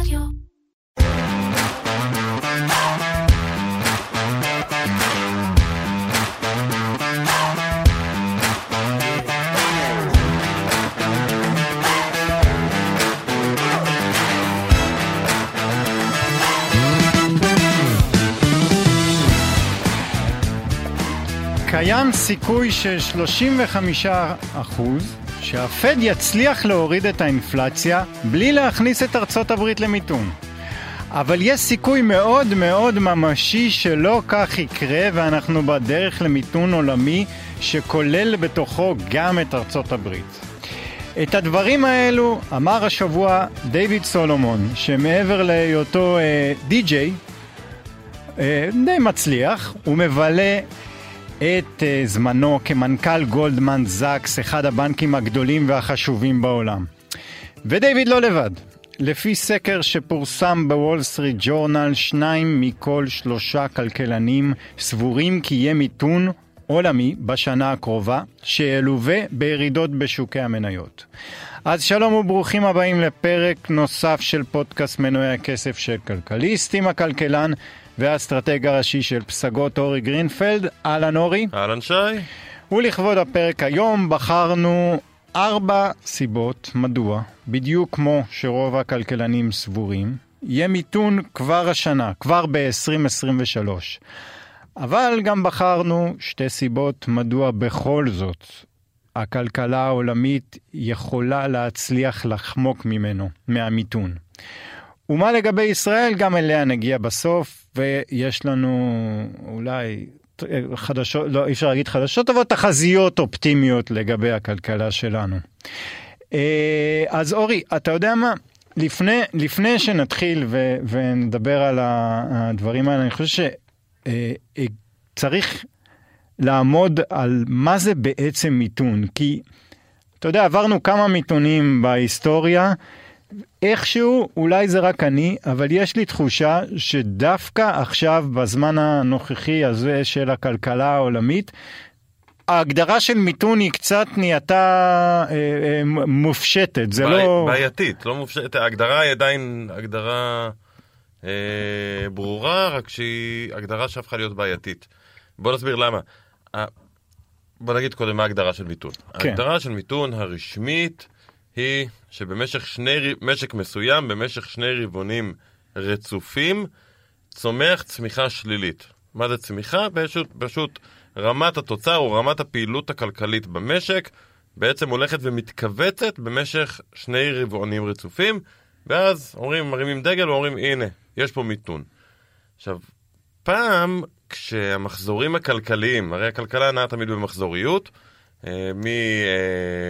רדיו. קיים סיכוי של 35 אחוז שהפד יצליח להוריד את האינפלציה בלי להכניס את ארצות הברית למיתון. אבל יש סיכוי מאוד מאוד ממשי שלא כך יקרה ואנחנו בדרך למיתון עולמי שכולל בתוכו גם את ארצות הברית. את הדברים האלו אמר השבוע דיוויד סולומון, שמעבר להיותו אה, די-ג'יי, אה, די מצליח, הוא מבלה את אה, זמנו כמנכ"ל גולדמן זאקס, אחד הבנקים הגדולים והחשובים בעולם. ודייוויד לא לבד. לפי סקר שפורסם בוול סטריט ג'ורנל, שניים מכל שלושה כלכלנים סבורים כי יהיה מיתון עולמי בשנה הקרובה, שילווה בירידות בשוקי המניות. אז שלום וברוכים הבאים לפרק נוסף של פודקאסט מנועי הכסף של כלכליסט עם הכלכלן והאסטרטג הראשי של פסגות אורי גרינפלד. אהלן אורי. אהלן שי. ולכבוד הפרק היום בחרנו ארבע סיבות מדוע, בדיוק כמו שרוב הכלכלנים סבורים, יהיה מיתון כבר השנה, כבר ב-2023. אבל גם בחרנו שתי סיבות מדוע בכל זאת הכלכלה העולמית יכולה להצליח לחמוק ממנו, מהמיתון. ומה לגבי ישראל, גם אליה נגיע בסוף, ויש לנו אולי חדשות, לא, אי אפשר להגיד חדשות, אבל תחזיות אופטימיות לגבי הכלכלה שלנו. אה, אז אורי, אתה יודע מה? לפני, לפני שנתחיל ו, ונדבר על הדברים האלה, אני חושב שצריך לעמוד על מה זה בעצם מיתון, כי אתה יודע, עברנו כמה מיתונים בהיסטוריה, איכשהו, אולי זה רק אני, אבל יש לי תחושה שדווקא עכשיו, בזמן הנוכחי הזה של הכלכלה העולמית, ההגדרה של מיתון היא קצת נהייתה אה, אה, מופשטת, זה בעי, לא... בעייתית, לא מופשטת, ההגדרה היא עדיין הגדרה אה, ברורה, רק שהיא הגדרה שהפכה להיות בעייתית. בוא נסביר למה. בוא נגיד קודם מה ההגדרה של מיתון. כן. ההגדרה של מיתון הרשמית היא שבמשך שני, משק מסוים, במשך שני רבעונים רצופים, צומח צמיחה שלילית. מה זה צמיחה? פשוט, פשוט רמת התוצר או רמת הפעילות הכלכלית במשק בעצם הולכת ומתכווצת במשך שני רבעונים רצופים, ואז אומרים, מרימים דגל ואומרים, הנה, יש פה מיתון. עכשיו, פעם, כשהמחזורים הכלכליים, הרי הכלכלה נעה תמיד במחזוריות,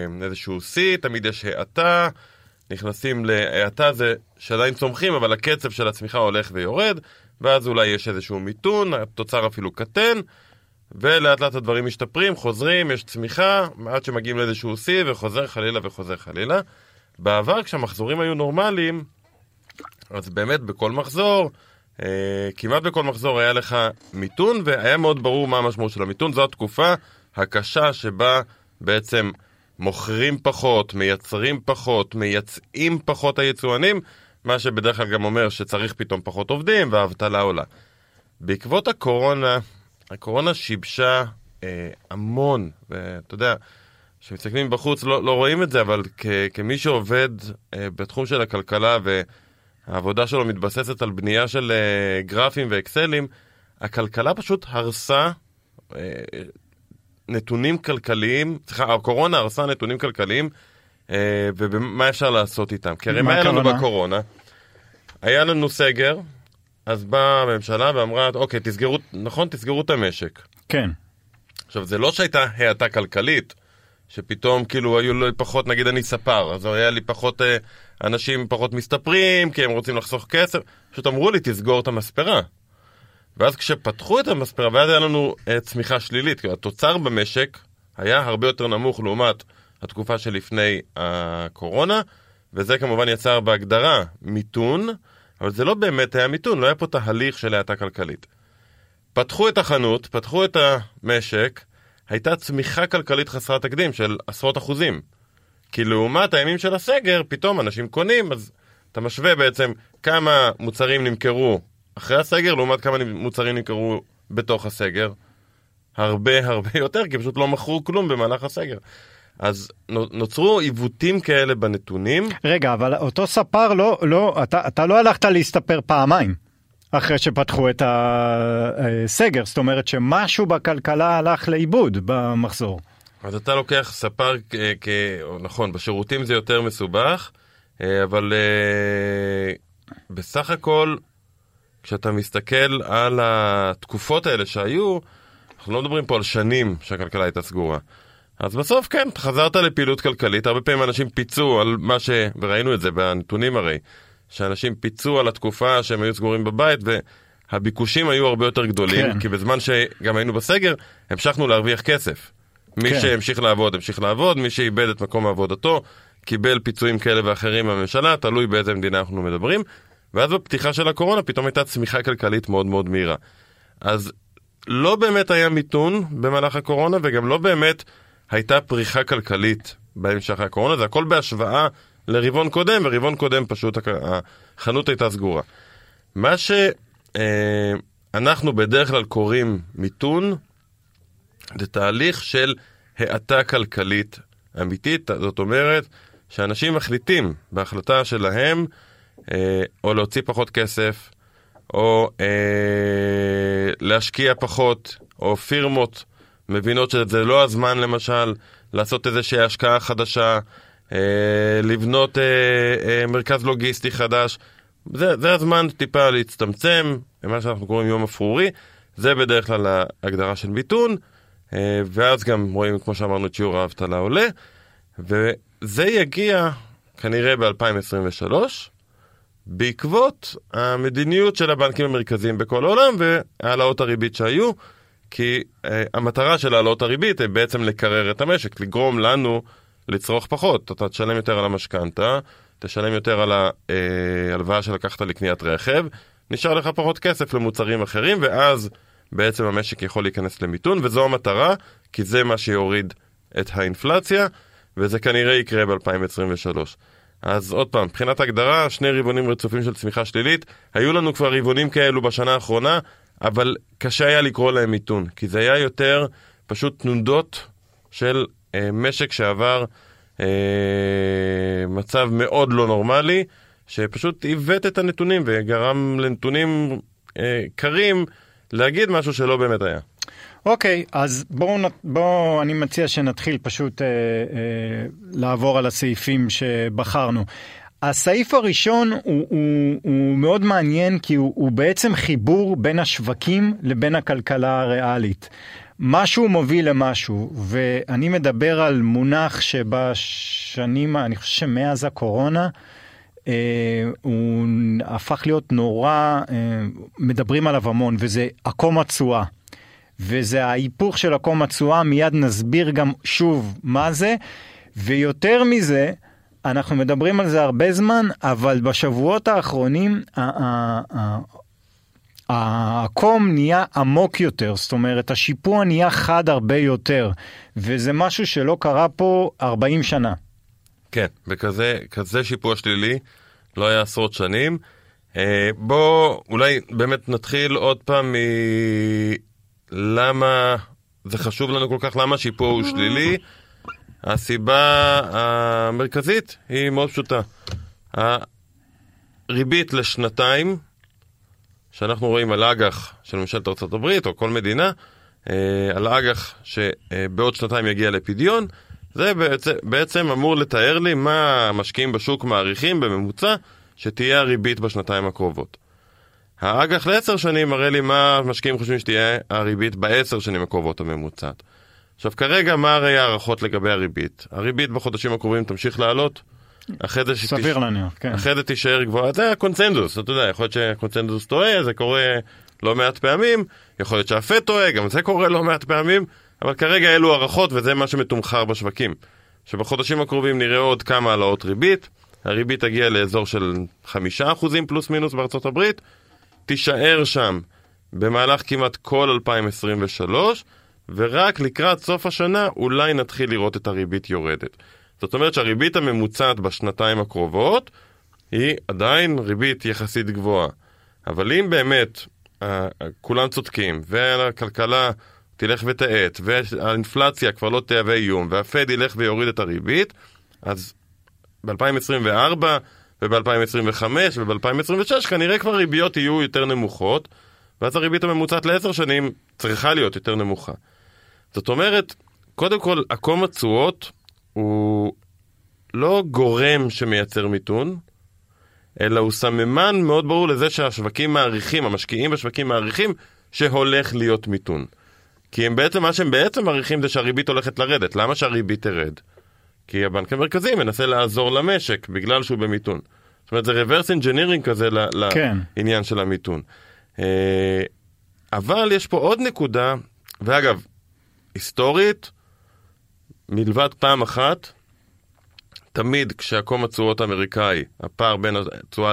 מאיזשהו שיא, תמיד יש האטה, נכנסים להאטה זה שעדיין צומחים, אבל הקצב של הצמיחה הולך ויורד, ואז אולי יש איזשהו מיתון, התוצר אפילו קטן, ולאט לאט הדברים משתפרים, חוזרים, יש צמיחה, עד שמגיעים לאיזשהו שיא וחוזר חלילה וחוזר חלילה. בעבר כשהמחזורים היו נורמליים, אז באמת בכל מחזור, אה, כמעט בכל מחזור היה לך מיתון, והיה מאוד ברור מה המשמעות של המיתון, זו התקופה הקשה שבה בעצם מוכרים פחות, מייצרים פחות, מייצאים פחות היצואנים, מה שבדרך כלל גם אומר שצריך פתאום פחות עובדים והאבטלה עולה. בעקבות הקורונה, הקורונה שיבשה אה, המון, ואתה יודע, כשמסתכלים בחוץ לא, לא רואים את זה, אבל כ, כמי שעובד אה, בתחום של הכלכלה והעבודה שלו מתבססת על בנייה של אה, גרפים ואקסלים, הכלכלה פשוט הרסה אה, נתונים כלכליים, סליחה, הקורונה הרסה נתונים כלכליים, אה, ומה אפשר לעשות איתם. כי הרי מה היה לנו בקורונה? היה לנו סגר, אז באה הממשלה ואמרה, אוקיי, תסגרו, נכון, תסגרו את המשק. כן. עכשיו, זה לא שהייתה האטה כלכלית, שפתאום כאילו היו לי פחות, נגיד אני ספר, אז היה לי פחות, אה, אנשים פחות מסתפרים, כי הם רוצים לחסוך כסף, פשוט אמרו לי, תסגור את המספרה. ואז כשפתחו את המספרה, ואז היה לנו uh, צמיחה שלילית, כי התוצר במשק היה הרבה יותר נמוך לעומת התקופה שלפני הקורונה, וזה כמובן יצר בהגדרה מיתון, אבל זה לא באמת היה מיתון, לא היה פה תהליך של האטה כלכלית. פתחו את החנות, פתחו את המשק, הייתה צמיחה כלכלית חסרת תקדים של עשרות אחוזים. כי לעומת הימים של הסגר, פתאום אנשים קונים, אז אתה משווה בעצם כמה מוצרים נמכרו אחרי הסגר לעומת כמה מוצרים נמכרו בתוך הסגר. הרבה הרבה יותר, כי פשוט לא מכרו כלום במהלך הסגר. אז נוצרו עיוותים כאלה בנתונים. רגע, אבל אותו ספר לא, לא, אתה, אתה לא הלכת להסתפר פעמיים אחרי שפתחו את הסגר, זאת אומרת שמשהו בכלכלה הלך לאיבוד במחזור. אז אתה לוקח ספר, כ... נכון, בשירותים זה יותר מסובך, אה, אבל אה, בסך הכל, כשאתה מסתכל על התקופות האלה שהיו, אנחנו לא מדברים פה על שנים שהכלכלה הייתה סגורה. אז בסוף כן, חזרת לפעילות כלכלית, הרבה פעמים אנשים פיצו על מה ש... וראינו את זה בנתונים הרי, שאנשים פיצו על התקופה שהם היו סגורים בבית והביקושים היו הרבה יותר גדולים, כן. כי בזמן שגם היינו בסגר, המשכנו להרוויח כסף. מי כן. שהמשיך לעבוד, המשיך לעבוד, מי שאיבד את מקום עבודתו, קיבל פיצויים כאלה ואחרים מהממשלה, תלוי באיזה מדינה אנחנו מדברים. ואז בפתיחה של הקורונה פתאום הייתה צמיחה כלכלית מאוד מאוד מהירה. אז לא באמת היה מיתון במהלך הקורונה, וגם לא באמת הייתה פריחה כלכלית בהמשך הקורונה, זה הכל בהשוואה לרבעון קודם, ורבעון קודם פשוט החנות הייתה סגורה. מה שאנחנו בדרך כלל קוראים מיתון, זה תהליך של האטה כלכלית אמיתית, זאת אומרת שאנשים מחליטים בהחלטה שלהם אה, או להוציא פחות כסף, או אה, להשקיע פחות, או פירמות מבינות שזה לא הזמן למשל לעשות איזושהי השקעה חדשה, אה, לבנות אה, אה, מרכז לוגיסטי חדש. זה, זה הזמן טיפה להצטמצם, מה שאנחנו קוראים יום אפרורי, זה בדרך כלל ההגדרה של מיתון, אה, ואז גם רואים, כמו שאמרנו, את שיעור האבטלה עולה, וזה יגיע כנראה ב-2023. בעקבות המדיניות של הבנקים המרכזיים בכל העולם והעלאות הריבית שהיו, כי uh, המטרה של העלאות הריבית היא בעצם לקרר את המשק, לגרום לנו לצרוך פחות. אתה תשלם יותר על המשכנתה, תשלם יותר על ההלוואה שלקחת לקניית רכב, נשאר לך פחות כסף למוצרים אחרים, ואז בעצם המשק יכול להיכנס למיתון, וזו המטרה, כי זה מה שיוריד את האינפלציה, וזה כנראה יקרה ב-2023. אז עוד פעם, מבחינת הגדרה, שני רבעונים רצופים של צמיחה שלילית. היו לנו כבר רבעונים כאלו בשנה האחרונה, אבל קשה היה לקרוא להם מיתון, כי זה היה יותר פשוט תנודות של אה, משק שעבר אה, מצב מאוד לא נורמלי, שפשוט עיוות את הנתונים וגרם לנתונים אה, קרים להגיד משהו שלא באמת היה. אוקיי, okay, אז בואו, בוא, אני מציע שנתחיל פשוט אה, אה, לעבור על הסעיפים שבחרנו. הסעיף הראשון הוא, הוא, הוא מאוד מעניין כי הוא, הוא בעצם חיבור בין השווקים לבין הכלכלה הריאלית. משהו מוביל למשהו, ואני מדבר על מונח שבשנים, אני חושב שמאז הקורונה, אה, הוא הפך להיות נורא, אה, מדברים עליו המון, וזה עקום התשואה. וזה ההיפוך של עקום התשואה, מיד נסביר גם שוב מה זה, ויותר מזה, אנחנו מדברים על זה הרבה זמן, אבל בשבועות האחרונים העקום נהיה עמוק יותר, זאת אומרת השיפוע נהיה חד הרבה יותר, וזה משהו שלא קרה פה 40 שנה. כן, וכזה שיפוע שלילי לא היה עשרות שנים. אה, בוא אולי באמת נתחיל עוד פעם למה זה חשוב לנו כל כך, למה השיפוע הוא שלילי. הסיבה המרכזית היא מאוד פשוטה. הריבית לשנתיים, שאנחנו רואים על אג"ח של ממשלת ארה"ב או כל מדינה, אה, על אג"ח שבעוד שנתיים יגיע לפדיון, זה בעצם, בעצם אמור לתאר לי מה המשקיעים בשוק מעריכים בממוצע שתהיה הריבית בשנתיים הקרובות. האג"ח לעשר שנים מראה לי מה המשקיעים חושבים שתהיה הריבית בעשר שנים הקרובות הממוצעת. עכשיו כרגע מה הרי הערכות לגבי הריבית? הריבית בחודשים הקרובים תמשיך לעלות? אחרי זה סביר להניח, כן. אחרי זה תישאר גבוהה, זה הקונצנזוס, אתה יודע, יכול להיות שהקונצנזוס טועה, זה קורה לא מעט פעמים, יכול להיות שהפט טועה, גם זה קורה לא מעט פעמים, אבל כרגע אלו הערכות וזה מה שמתומחר בשווקים. שבחודשים הקרובים נראה עוד כמה העלאות ריבית, הריבית תגיע לאזור של חמישה אחוזים פלוס מינוס בארצות הברית, תישאר שם במהלך כמעט כל 2023, ורק לקראת סוף השנה אולי נתחיל לראות את הריבית יורדת. זאת אומרת שהריבית הממוצעת בשנתיים הקרובות היא עדיין ריבית יחסית גבוהה. אבל אם באמת אה, כולם צודקים, והכלכלה תלך ותאט, והאינפלציה כבר לא תהווה איום, והפד ילך ויוריד את הריבית, אז ב-2024 וב-2025 וב-2026 כנראה כבר ריביות יהיו יותר נמוכות, ואז הריבית הממוצעת לעשר שנים צריכה להיות יותר נמוכה. זאת אומרת, קודם כל, עקום התשואות הוא לא גורם שמייצר מיתון, אלא הוא סממן מאוד ברור לזה שהשווקים מעריכים, המשקיעים בשווקים מעריכים, שהולך להיות מיתון. כי הם בעצם, מה שהם בעצם מעריכים זה שהריבית הולכת לרדת. למה שהריבית תרד? כי הבנק המרכזי מנסה לעזור למשק בגלל שהוא במיתון. זאת אומרת, זה reverse engineering כזה כן. לעניין של המיתון. אה, אבל יש פה עוד נקודה, ואגב, היסטורית, מלבד פעם אחת, תמיד כשהקום התשואות האמריקאי, הפער בין התשואה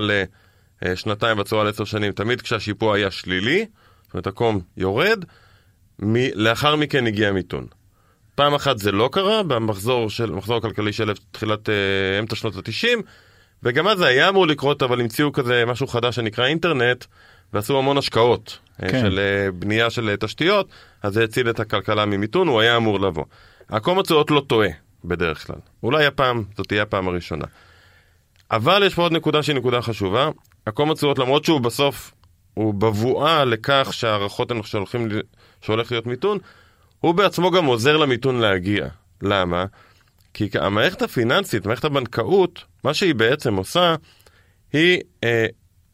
לשנתיים והתשואה לעשר שנים, תמיד כשהשיפוע היה שלילי, זאת אומרת הקום יורד, מ- לאחר מכן הגיע מיתון. פעם אחת זה לא קרה, במחזור של, המחזור הכלכלי של תחילת אה, אמצע שנות ה-90, וגם אז זה היה אמור לקרות, אבל המציאו כזה משהו חדש שנקרא אינטרנט, ועשו המון השקעות אה, כן. של אה, בנייה של אה, תשתיות, אז זה הציל את הכלכלה ממיתון, הוא היה אמור לבוא. עקום התשואות לא טועה. בדרך כלל. אולי הפעם, זאת תהיה הפעם הראשונה. אבל יש פה עוד נקודה שהיא נקודה חשובה. עקום התשואות, למרות שהוא בסוף, הוא בבואה לכך שההערכות הן שהולכים, שהולך להיות מיתון, הוא בעצמו גם עוזר למיתון להגיע. למה? כי המערכת הפיננסית, מערכת הבנקאות, מה שהיא בעצם עושה, היא אה,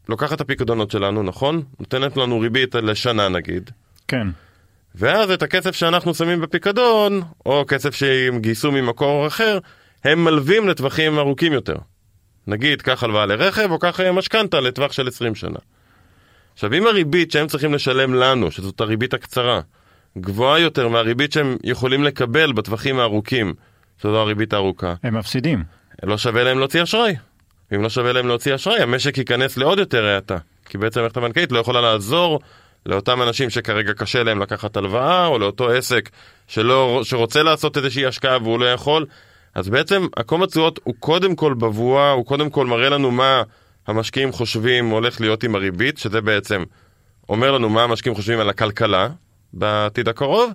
לוקחת את הפיקדונות שלנו, נכון? נותנת לנו ריבית לשנה נגיד. כן. ואז את הכסף שאנחנו שמים בפיקדון, או כסף שהם גייסו ממקור אחר, הם מלווים לטווחים ארוכים יותר. נגיד, קח הלוואה לרכב, או קח משכנתה לטווח של 20 שנה. עכשיו, אם הריבית שהם צריכים לשלם לנו, שזאת הריבית הקצרה, גבוהה יותר מהריבית שהם יכולים לקבל בטווחים הארוכים, שזו הריבית הארוכה. הם מפסידים. לא שווה להם להוציא אשראי. אם לא שווה להם להוציא אשראי, המשק ייכנס לעוד יותר האטה. כי בעצם המערכת הבנקאית לא יכולה לעזור לאותם אנשים שכרגע קשה להם לקחת הלוואה, או לאותו עסק שלא, שרוצה לעשות איזושהי השקעה והוא לא יכול. אז בעצם עקום התשואות הוא קודם כל בבואה, הוא קודם כל מראה לנו מה המשקיעים חושבים הולך להיות עם הריבית, שזה בעצם אומר לנו מה המשקיעים חושבים על הכלכלה בעתיד הקרוב,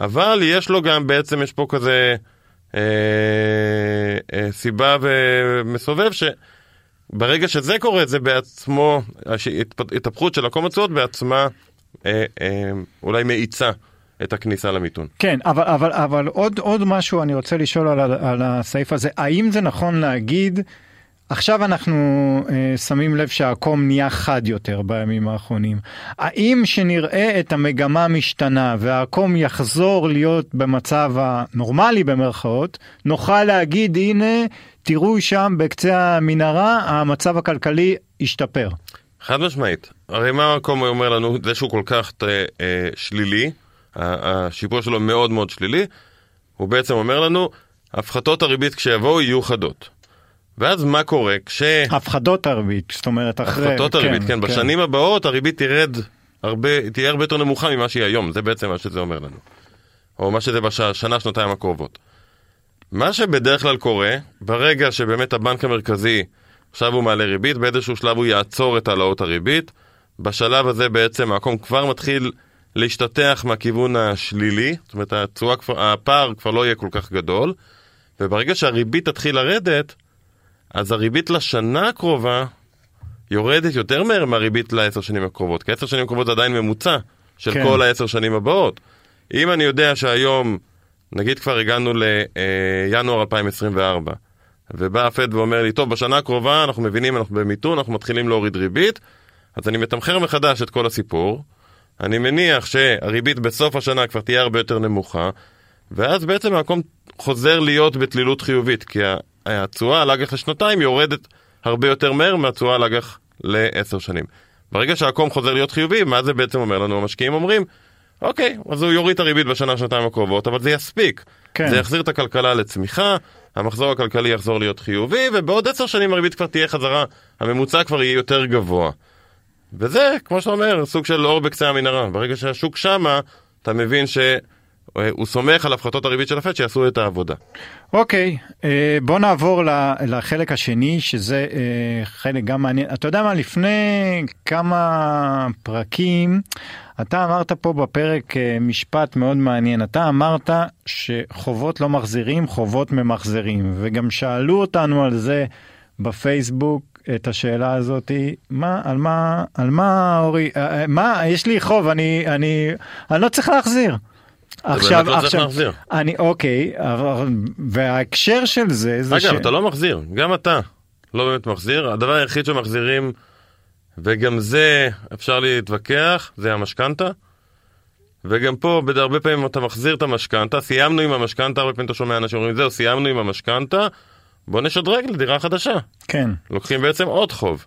אבל יש לו גם בעצם, יש פה כזה אה, אה, סיבה ומסובב ש... ברגע שזה קורה, זה בעצמו, התהפכות של עקום התשואות בעצמה אה, אה, אולי מאיצה את הכניסה למיתון. כן, אבל, אבל, אבל עוד, עוד משהו אני רוצה לשאול על, על הסעיף הזה, האם זה נכון להגיד, עכשיו אנחנו אה, שמים לב שהעקום נהיה חד יותר בימים האחרונים. האם שנראה את המגמה משתנה והעקום יחזור להיות במצב הנורמלי במרכאות, נוכל להגיד הנה תראו שם בקצה המנהרה המצב הכלכלי השתפר. חד משמעית. הרי מה המקום אומר לנו, זה שהוא כל כך אה, אה, שלילי, השיפור שלו מאוד מאוד שלילי, הוא בעצם אומר לנו, הפחתות הריבית כשיבואו יהיו חדות. ואז מה קורה כש... הפחדות הריבית, זאת אומרת אחרי... הפחתות הריבית, כן, כן. כן. בשנים הבאות הריבית תרד הרבה, תהיה הרבה יותר נמוכה ממה שהיא היום, זה בעצם מה שזה אומר לנו. או מה שזה בשנה, שנתיים הקרובות. מה שבדרך כלל קורה, ברגע שבאמת הבנק המרכזי, עכשיו הוא מעלה ריבית, באיזשהו שלב הוא יעצור את העלאות הריבית. בשלב הזה בעצם המקום כבר מתחיל להשתטח מהכיוון השלילי, זאת אומרת הצורה, הפער כבר לא יהיה כל כך גדול, וברגע שהריבית תתחיל לרדת, אז הריבית לשנה הקרובה יורדת יותר מהר מהריבית לעשר שנים הקרובות, כי עשר שנים הקרובות זה עדיין ממוצע של כן. כל העשר שנים הבאות. אם אני יודע שהיום נגיד כבר הגענו לינואר 2024, ובא הפד ואומר לי, טוב, בשנה הקרובה אנחנו מבינים, אנחנו במיתון, אנחנו מתחילים להוריד ריבית, אז אני מתמחר מחדש את כל הסיפור, אני מניח שהריבית בסוף השנה כבר תהיה הרבה יותר נמוכה, ואז בעצם המקום חוזר להיות בתלילות חיובית, כי התשואה על אג"ח לשנתיים יורדת הרבה יותר מהר מהתשואה על אג"ח לעשר שנים. ברגע שהעקום חוזר להיות חיובי, מה זה בעצם אומר לנו? המשקיעים אומרים, אוקיי, אז הוא יוריד את הריבית בשנה, שנתיים הקרובות, אבל זה יספיק. כן. זה יחזיר את הכלכלה לצמיחה, המחזור הכלכלי יחזור להיות חיובי, ובעוד עשר שנים הריבית כבר תהיה חזרה, הממוצע כבר יהיה יותר גבוה. וזה, כמו שאתה אומר, סוג של אור בקצה המנהרה. ברגע שהשוק שמה, אתה מבין אה, הוא סומך על הפחתות הריבית של הפד שיעשו את העבודה. אוקיי, אה, בוא נעבור לחלק השני, שזה אה, חלק גם מעניין. אתה יודע מה, לפני כמה פרקים, אתה אמרת פה בפרק אה, משפט מאוד מעניין. אתה אמרת שחובות לא מחזירים, חובות ממחזרים. וגם שאלו אותנו על זה בפייסבוק. את השאלה הזאתי, מה, על מה, על מה, אורי, אה, אה, מה, יש לי חוב, אני, אני, אני לא צריך להחזיר. באמת לא צריך להחזיר. אני, אוקיי, וההקשר של זה, זה אגב, אתה לא מחזיר, גם אתה לא באמת מחזיר. הדבר היחיד שמחזירים, וגם זה אפשר להתווכח, זה המשכנתה. וגם פה, הרבה פעמים אתה מחזיר את המשכנתה, סיימנו עם המשכנתה, הרבה פעמים אתה שומע אנשים אומרים, זהו, סיימנו עם המשכנתה, בוא נשדרג לדירה חדשה. כן, לוקחים בעצם עוד חוב.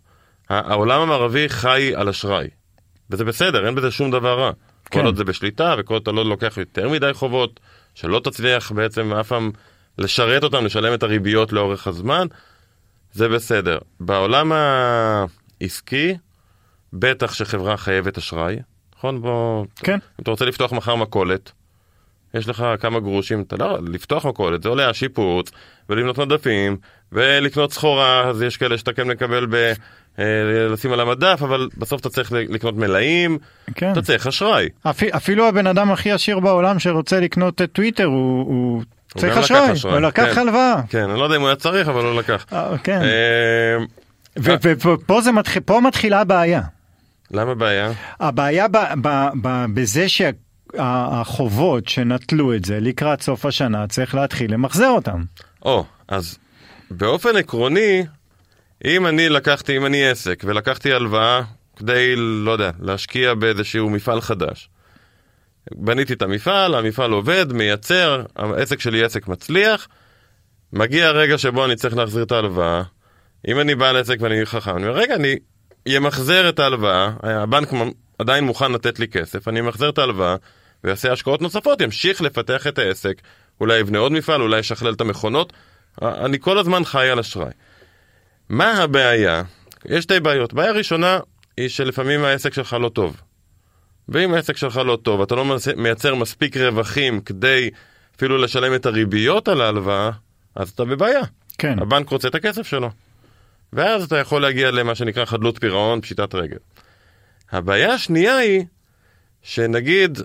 העולם המערבי חי על אשראי. וזה בסדר, אין בזה שום דבר רע. כן. כל עוד זה בשליטה, וכל עוד אתה לא לוקח יותר מדי חובות, שלא תצליח בעצם אף פעם לשרת אותם, לשלם את הריביות לאורך הזמן, זה בסדר. בעולם העסקי, בטח שחברה חייבת אשראי, נכון? בוא... כן. אם אתה רוצה לפתוח מחר מכולת, יש לך כמה גרושים, אתה לא, לפתוח מכולת, זה עולה השיפוץ, ולבנות מדפים, ולקנות סחורה, אז יש כאלה שאתה כן מקבל ב... אה, לשים על המדף, אבל בסוף אתה צריך לקנות מלאים, כן. אתה צריך אשראי. אפ, אפילו הבן אדם הכי עשיר בעולם שרוצה לקנות את טוויטר, הוא, הוא צריך גם לקח אשראי, הוא לקח כן. הלוואה. כן, אני לא יודע אם הוא היה צריך, אבל הוא לקח. אה, כן. אה, ופה פה מתחילה הבעיה. למה בעיה? הבעיה ב, ב, ב, בזה שהחובות שנטלו את זה לקראת סוף השנה, צריך להתחיל למחזר אותם. או, אז באופן עקרוני, אם אני לקחתי, אם אני עסק, ולקחתי הלוואה כדי, לא יודע, להשקיע באיזשהו מפעל חדש. בניתי את המפעל, המפעל עובד, מייצר, העסק שלי עסק מצליח, מגיע הרגע שבו אני צריך להחזיר את ההלוואה. אם אני בעל עסק ואני חכם, אני אומר, רגע, אני אמחזר את ההלוואה, הבנק עדיין מוכן לתת לי כסף, אני אמחזר את ההלוואה ויעשה השקעות נוספות, ימשיך לפתח את העסק, אולי יבנה עוד מפעל, אולי ישכלל את המכונות. אני כל הזמן חי על אשראי. מה הבעיה? יש שתי בעיות. בעיה ראשונה היא שלפעמים העסק שלך לא טוב. ואם העסק שלך לא טוב, אתה לא מייצר מספיק רווחים כדי אפילו לשלם את הריביות על ההלוואה, אז אתה בבעיה. כן. הבנק רוצה את הכסף שלו. ואז אתה יכול להגיע למה שנקרא חדלות פירעון, פשיטת רגל. הבעיה השנייה היא, שנגיד,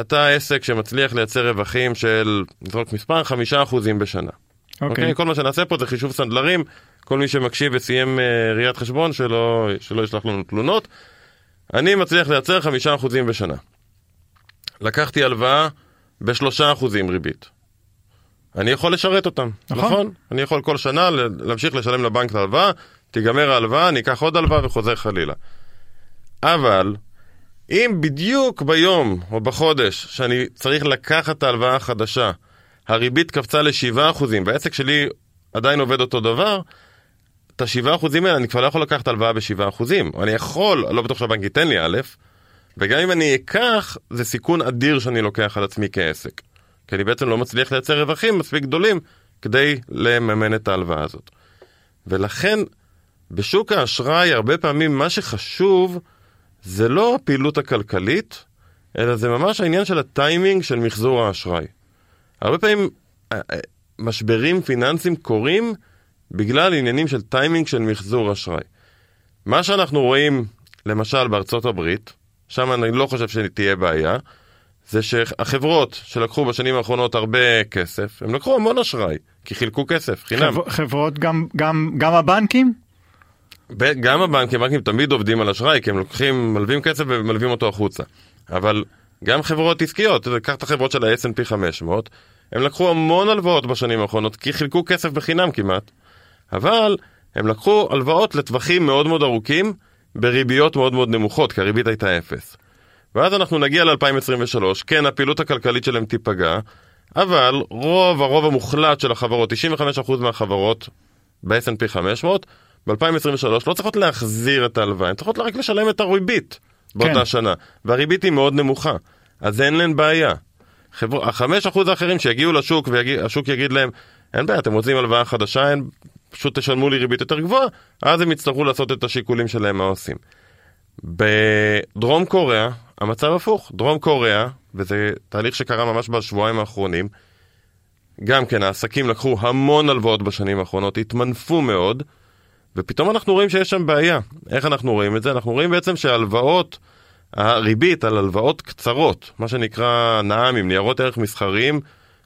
אתה עסק שמצליח לייצר רווחים של, נזרוק מספר, חמישה אחוזים בשנה. אוקיי. אוקיי? כל מה שנעשה פה זה חישוב סנדלרים, כל מי שמקשיב וסיים אה, ראיית חשבון, שלא, שלא ישלח לנו תלונות. אני מצליח לייצר חמישה אחוזים בשנה. לקחתי הלוואה בשלושה אחוזים ריבית. אני יכול לשרת אותם, נכון. נכון? אני יכול כל שנה להמשיך לשלם לבנק את ההלוואה, תיגמר ההלוואה, אני אקח עוד הלוואה וחוזר חלילה. אבל, אם בדיוק ביום או בחודש שאני צריך לקחת את ההלוואה החדשה, הריבית קפצה ל-7% והעסק שלי עדיין עובד אותו דבר, את ה-7% האלה אני כבר לא יכול לקחת הלוואה ב-7%. אני יכול, לא בטוח שהבנק ייתן לי א', וגם אם אני אקח, זה סיכון אדיר שאני לוקח על עצמי כעסק. כי אני בעצם לא מצליח לייצר רווחים מספיק גדולים כדי לממן את ההלוואה הזאת. ולכן, בשוק האשראי, הרבה פעמים מה שחשוב זה לא הפעילות הכלכלית, אלא זה ממש העניין של הטיימינג של מחזור האשראי. הרבה פעמים אה, אה, משברים פיננסיים קורים בגלל עניינים של טיימינג של מחזור אשראי. מה שאנחנו רואים, למשל בארצות הברית, שם אני לא חושב שתהיה בעיה, זה שהחברות שלקחו בשנים האחרונות הרבה כסף, הם לקחו המון אשראי, כי חילקו כסף, חינם. חב- חברות, גם, גם, גם הבנקים? גם הבנקים, הבנקים תמיד עובדים על אשראי, כי הם לוקחים, מלווים כסף ומלווים אותו החוצה. אבל גם חברות עסקיות, קח את החברות של ה-S&P 500, הם לקחו המון הלוואות בשנים האחרונות, כי חילקו כסף בחינם כמעט, אבל הם לקחו הלוואות לטווחים מאוד מאוד ארוכים, בריביות מאוד מאוד נמוכות, כי הריבית הייתה אפס. ואז אנחנו נגיע ל-2023, כן, הפעילות הכלכלית שלהם תיפגע, אבל רוב, הרוב המוחלט של החברות, 95% מהחברות ב-S&P 500, ב-2023 לא צריכות להחזיר את ההלוואה, הן צריכות רק לשלם את הריבית באותה כן. שנה, והריבית היא מאוד נמוכה, אז אין להן בעיה. חבר... החמש אחוז האחרים שיגיעו לשוק והשוק יגיד להם, אין בעיה, אתם רוצים הלוואה חדשה, אין, פשוט תשלמו לי ריבית יותר גבוהה, אז הם יצטרכו לעשות את השיקולים שלהם מה עושים. בדרום קוריאה, המצב הפוך. דרום קוריאה, וזה תהליך שקרה ממש בשבועיים האחרונים. גם כן, העסקים לקחו המון הלוואות בשנים האחרונות, התמנפו מאוד, ופתאום אנחנו רואים שיש שם בעיה. איך אנחנו רואים את זה? אנחנו רואים בעצם שהלוואות, הריבית על הלוואות קצרות, מה שנקרא נע"מים, ניירות ערך מסחריים,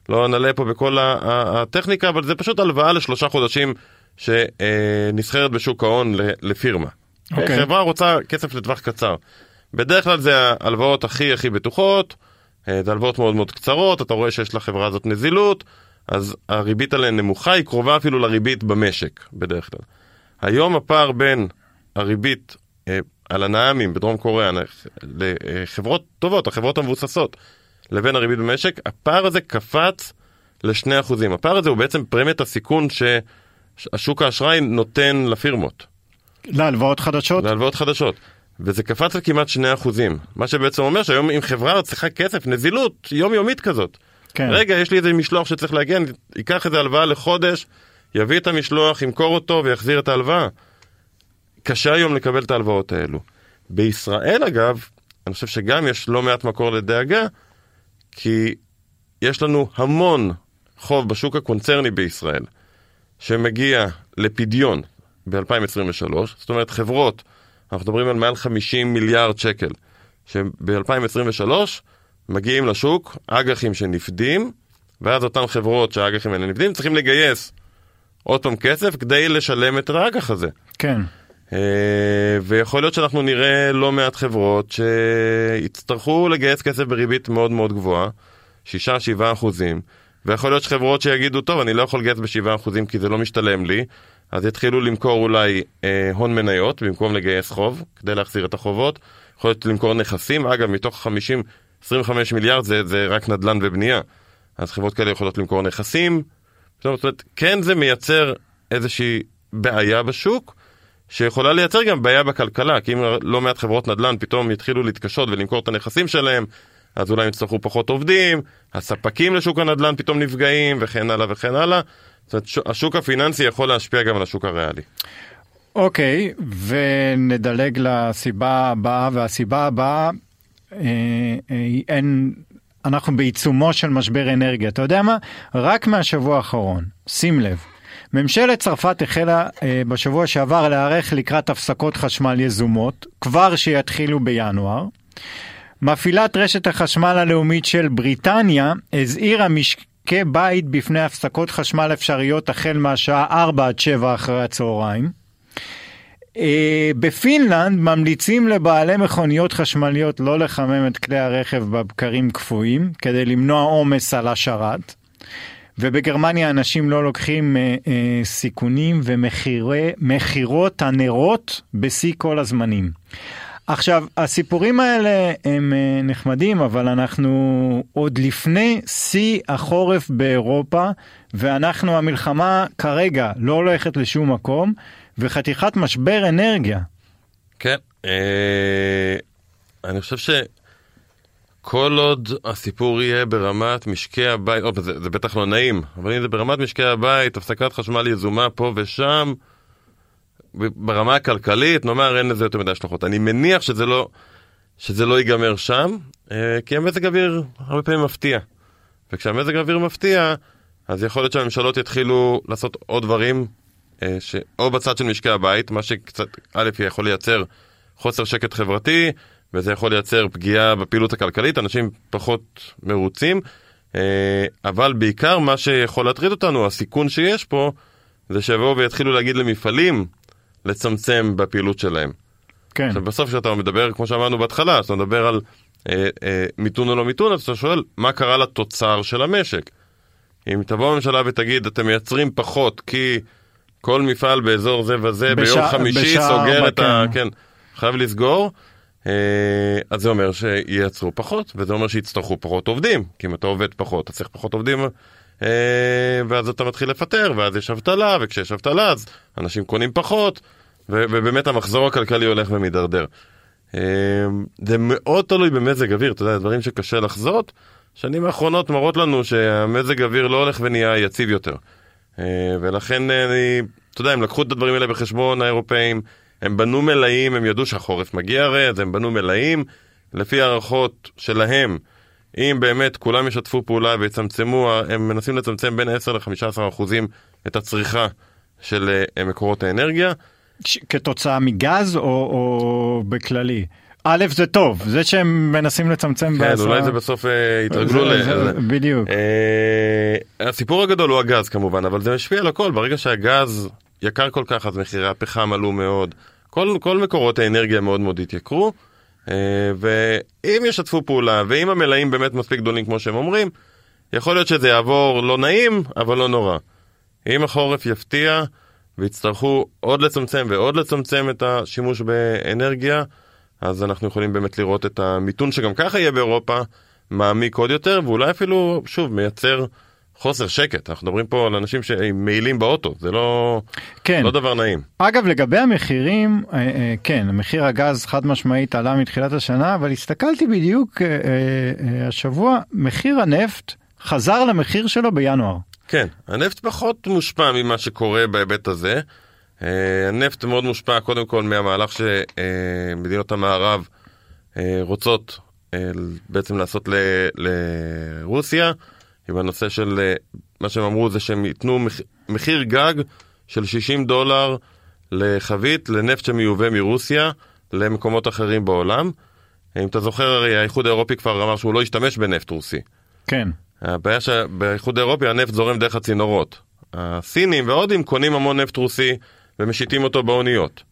לא נעלה פה בכל הטכניקה, אבל זה פשוט הלוואה לשלושה חודשים שנסחרת בשוק ההון לפירמה. Okay. אוקיי. חברה רוצה כסף לטווח קצר. בדרך כלל זה ההלוואות הכי הכי בטוחות, אה, זה הלוואות מאוד מאוד קצרות, אתה רואה שיש לחברה הזאת נזילות, אז הריבית עליהן נמוכה, היא קרובה אפילו לריבית במשק, בדרך כלל. היום הפער בין הריבית אה, על הנעמים בדרום קוריאה לחברות טובות, החברות המבוססות, לבין הריבית במשק, הפער הזה קפץ ל-2%. הפער הזה הוא בעצם פרמיית הסיכון שהשוק האשראי נותן לפירמות. להלוואות חדשות? להלוואות חדשות. וזה קפץ לכמעט 2%. מה שבעצם אומר שהיום אם חברה צריכה כסף, נזילות יומיומית כזאת. כן. רגע, יש לי איזה משלוח שצריך להגיע, אני אקח איזה הלוואה לחודש, יביא את המשלוח, ימכור אותו ויחזיר את ההלוואה. קשה היום לקבל את ההלוואות האלו. בישראל אגב, אני חושב שגם יש לא מעט מקור לדאגה, כי יש לנו המון חוב בשוק הקונצרני בישראל, שמגיע לפדיון ב-2023, זאת אומרת חברות, אנחנו מדברים על מעל 50 מיליארד שקל, שב-2023 מגיעים לשוק אג"חים שנפדים, ואז אותן חברות שהאג"חים האלה נפדים צריכים לגייס עוד פעם כסף כדי לשלם את האג"ח הזה. כן. Uh, ויכול להיות שאנחנו נראה לא מעט חברות שיצטרכו לגייס כסף בריבית מאוד מאוד גבוהה, 6-7 אחוזים, ויכול להיות שחברות שיגידו, טוב, אני לא יכול לגייס ב-7 אחוזים כי זה לא משתלם לי, אז יתחילו למכור אולי אה, הון מניות במקום לגייס חוב, כדי להחזיר את החובות. יכול להיות למכור נכסים, אגב, מתוך 50, 25 מיליארד זה, זה רק נדל"ן ובנייה. אז חברות כאלה יכולות למכור נכסים. זאת אומרת, כן זה מייצר איזושהי בעיה בשוק, שיכולה לייצר גם בעיה בכלכלה, כי אם לא מעט חברות נדל"ן פתאום יתחילו להתקשות ולמכור את הנכסים שלהם, אז אולי יצטרכו פחות עובדים, הספקים לשוק הנדל"ן פתאום נפגעים, וכן הלאה וכן הלאה. זאת אומרת, השוק הפיננסי יכול להשפיע גם על השוק הריאלי. אוקיי, okay, ונדלג לסיבה הבאה, והסיבה הבאה, אה, אה, אין, אנחנו בעיצומו של משבר אנרגיה. אתה יודע מה? רק מהשבוע האחרון, שים לב, ממשלת צרפת החלה אה, בשבוע שעבר להיערך לקראת הפסקות חשמל יזומות, כבר שיתחילו בינואר. מפעילת רשת החשמל הלאומית של בריטניה הזהירה משקי בית בפני הפסקות חשמל אפשריות החל מהשעה 4 עד 7 אחרי הצהריים. אה, בפינלנד ממליצים לבעלי מכוניות חשמליות לא לחמם את כלי הרכב בבקרים קפואים כדי למנוע עומס על השרת. ובגרמניה אנשים לא לוקחים אה, אה, סיכונים ומכירות הנרות בשיא כל הזמנים. עכשיו, הסיפורים האלה הם אה, נחמדים, אבל אנחנו עוד לפני שיא החורף באירופה, ואנחנו, המלחמה כרגע לא הולכת לשום מקום, וחתיכת משבר אנרגיה. כן, אה, אני חושב שכל עוד הסיפור יהיה ברמת משקי הבית, עוד, זה, זה בטח לא נעים, אבל אם זה ברמת משקי הבית, הפסקת חשמל יזומה פה ושם, ברמה הכלכלית, נאמר, אין לזה יותר מדי השלכות. אני מניח שזה לא, שזה לא ייגמר שם, אה, כי המזג האוויר הרבה פעמים מפתיע. וכשהמזג האוויר מפתיע, אז יכול להיות שהממשלות יתחילו לעשות עוד דברים, אה, ש... או בצד של משקי הבית, מה שקצת, א', יכול לייצר חוסר שקט חברתי, וזה יכול לייצר פגיעה בפעילות הכלכלית, אנשים פחות מרוצים, אה, אבל בעיקר מה שיכול להטריד אותנו, הסיכון שיש פה, זה שיבואו ויתחילו להגיד למפעלים, לצמצם בפעילות שלהם. כן. עכשיו בסוף כשאתה מדבר, כמו שאמרנו בהתחלה, כשאתה מדבר על אה, אה, מיתון או לא מיתון, אז אתה שואל, מה קרה לתוצר של המשק? אם תבוא הממשלה ותגיד, אתם מייצרים פחות כי כל מפעל באזור זה וזה בשע, ביום חמישי סוגר ארבע, את ה... כן. כן, חייב לסגור, אה, אז זה אומר שייצרו פחות, וזה אומר שיצטרכו פחות עובדים, כי אם אתה עובד פחות, אתה צריך פחות עובדים, אה, ואז אתה מתחיל לפטר, ואז יש אבטלה, וכשיש אבטלה אז אנשים קונים פחות, ובאמת המחזור הכלכלי הולך ומידרדר. אה, זה מאוד תלוי במזג אוויר, אתה יודע, דברים שקשה לחזות. שנים האחרונות מראות לנו שהמזג אוויר לא הולך ונהיה יציב יותר. אה, ולכן אני, אתה יודע, הם לקחו את הדברים האלה בחשבון, האירופאים, הם בנו מלאים, הם ידעו שהחורף מגיע הרי, אז הם בנו מלאים, לפי הערכות שלהם, אם באמת כולם ישתפו פעולה ויצמצמו, הם מנסים לצמצם בין 10 ל-15 אחוזים את הצריכה של אה, מקורות האנרגיה. כתוצאה מגז או, או בכללי? א', זה טוב, זה שהם מנסים לצמצם כן, בעשרה- אולי זה בסוף אה, יתרגלו זה- ל... זה- בדיוק. אה, הסיפור הגדול הוא הגז כמובן, אבל זה משפיע על הכל. ברגע שהגז יקר כל כך, אז מחירי הפחם עלו מאוד. כל, כל מקורות האנרגיה מאוד מאוד התייקרו. אה, ואם ישתפו פעולה, ואם המלאים באמת מספיק גדולים כמו שהם אומרים, יכול להיות שזה יעבור לא נעים, אבל לא נורא. אם החורף יפתיע ויצטרכו עוד לצמצם ועוד לצמצם את השימוש באנרגיה, אז אנחנו יכולים באמת לראות את המיתון שגם ככה יהיה באירופה מעמיק עוד יותר, ואולי אפילו, שוב, מייצר חוסר שקט. אנחנו מדברים פה על אנשים שמעילים באוטו, זה לא, כן. לא דבר נעים. אגב, לגבי המחירים, אה, אה, כן, מחיר הגז חד משמעית עלה מתחילת השנה, אבל הסתכלתי בדיוק אה, השבוע, מחיר הנפט חזר למחיר שלו בינואר. כן, הנפט פחות מושפע ממה שקורה בהיבט הזה. אה, הנפט מאוד מושפע קודם כל מהמהלך שמדינות המערב אה, רוצות אה, בעצם לעשות ל- לרוסיה, עם הנושא של, מה שהם אמרו זה שהם ייתנו מח- מחיר גג של 60 דולר לחבית לנפט שמיובא מרוסיה למקומות אחרים בעולם. אם אתה זוכר, הרי האיחוד האירופי כבר אמר שהוא לא ישתמש בנפט רוסי. כן, הבעיה שבאיחוד האירופי הנפט זורם דרך הצינורות. הסינים וההודים קונים המון נפט רוסי ומשיתים אותו באוניות.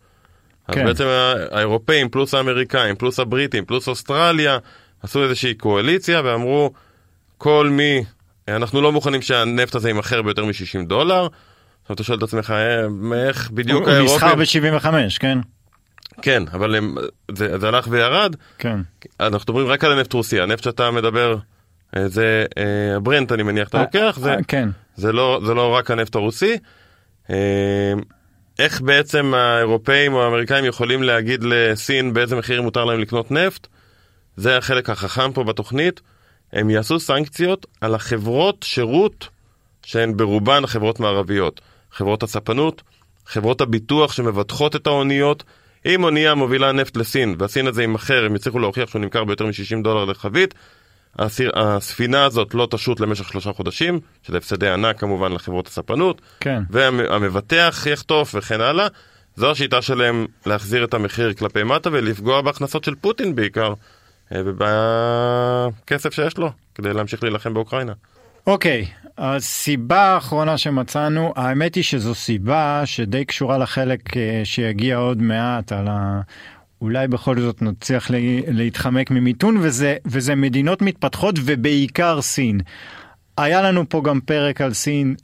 אז כן. בעצם ה- האירופאים פלוס האמריקאים פלוס הבריטים פלוס אוסטרליה עשו איזושהי קואליציה ואמרו כל מי, אנחנו לא מוכנים שהנפט הזה יימכר ביותר מ-60 דולר. עכשיו אתה שואל את עצמך "אה, איך בדיוק הוא נסחר האירופים, ב-75, כן? כן אבל הם, זה, זה הלך וירד כן. אנחנו מדברים רק על הנפט רוסי הנפט שאתה מדבר אה, זה אה, הברנט אני מניח אתה לוקח זה כן. זה לא, זה לא רק הנפט הרוסי. איך בעצם האירופאים או האמריקאים יכולים להגיד לסין באיזה מחיר מותר להם לקנות נפט? זה החלק החכם פה בתוכנית. הם יעשו סנקציות על החברות שירות שהן ברובן חברות מערביות. חברות הספנות, חברות הביטוח שמבטחות את האוניות. אם אונייה מובילה נפט לסין והסין הזה יימכר, הם יצליחו להוכיח שהוא נמכר ביותר מ-60 דולר לחבית, הסיר- הספינה הזאת לא תשוט למשך שלושה חודשים, שזה הפסדי ענק כמובן לחברות הספנות, כן. והמבטח יחטוף וכן הלאה. זו השיטה שלהם להחזיר את המחיר כלפי מטה ולפגוע בהכנסות של פוטין בעיקר, אה, ובכסף שיש לו כדי להמשיך להילחם באוקראינה. אוקיי, הסיבה האחרונה שמצאנו, האמת היא שזו סיבה שדי קשורה לחלק אה, שיגיע עוד מעט על. אולי בכל זאת נצליח לה- להתחמק ממיתון, וזה, וזה מדינות מתפתחות ובעיקר סין. היה לנו פה גם פרק על סין.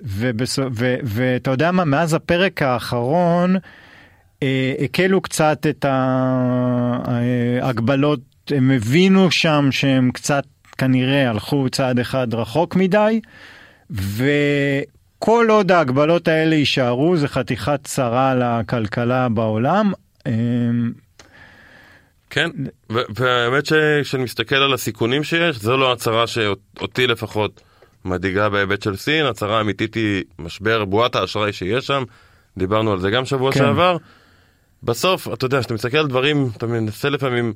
ואתה יודע מה, מאז הפרק האחרון אה, הקלו קצת את ההגבלות, הם הבינו שם שהם קצת כנראה הלכו צעד אחד רחוק מדי, וכל עוד ההגבלות האלה יישארו, זה חתיכת צרה לכלכלה בעולם. כן, והאמת שכשאני מסתכל על הסיכונים שיש, זו לא הצהרה שאותי לפחות מדאיגה בהיבט של סין, הצהרה האמיתית היא משבר בועת האשראי שיש שם, דיברנו על זה גם שבוע כן. שעבר. בסוף, אתה יודע, כשאתה מסתכל על דברים, אתה מנסה לפעמים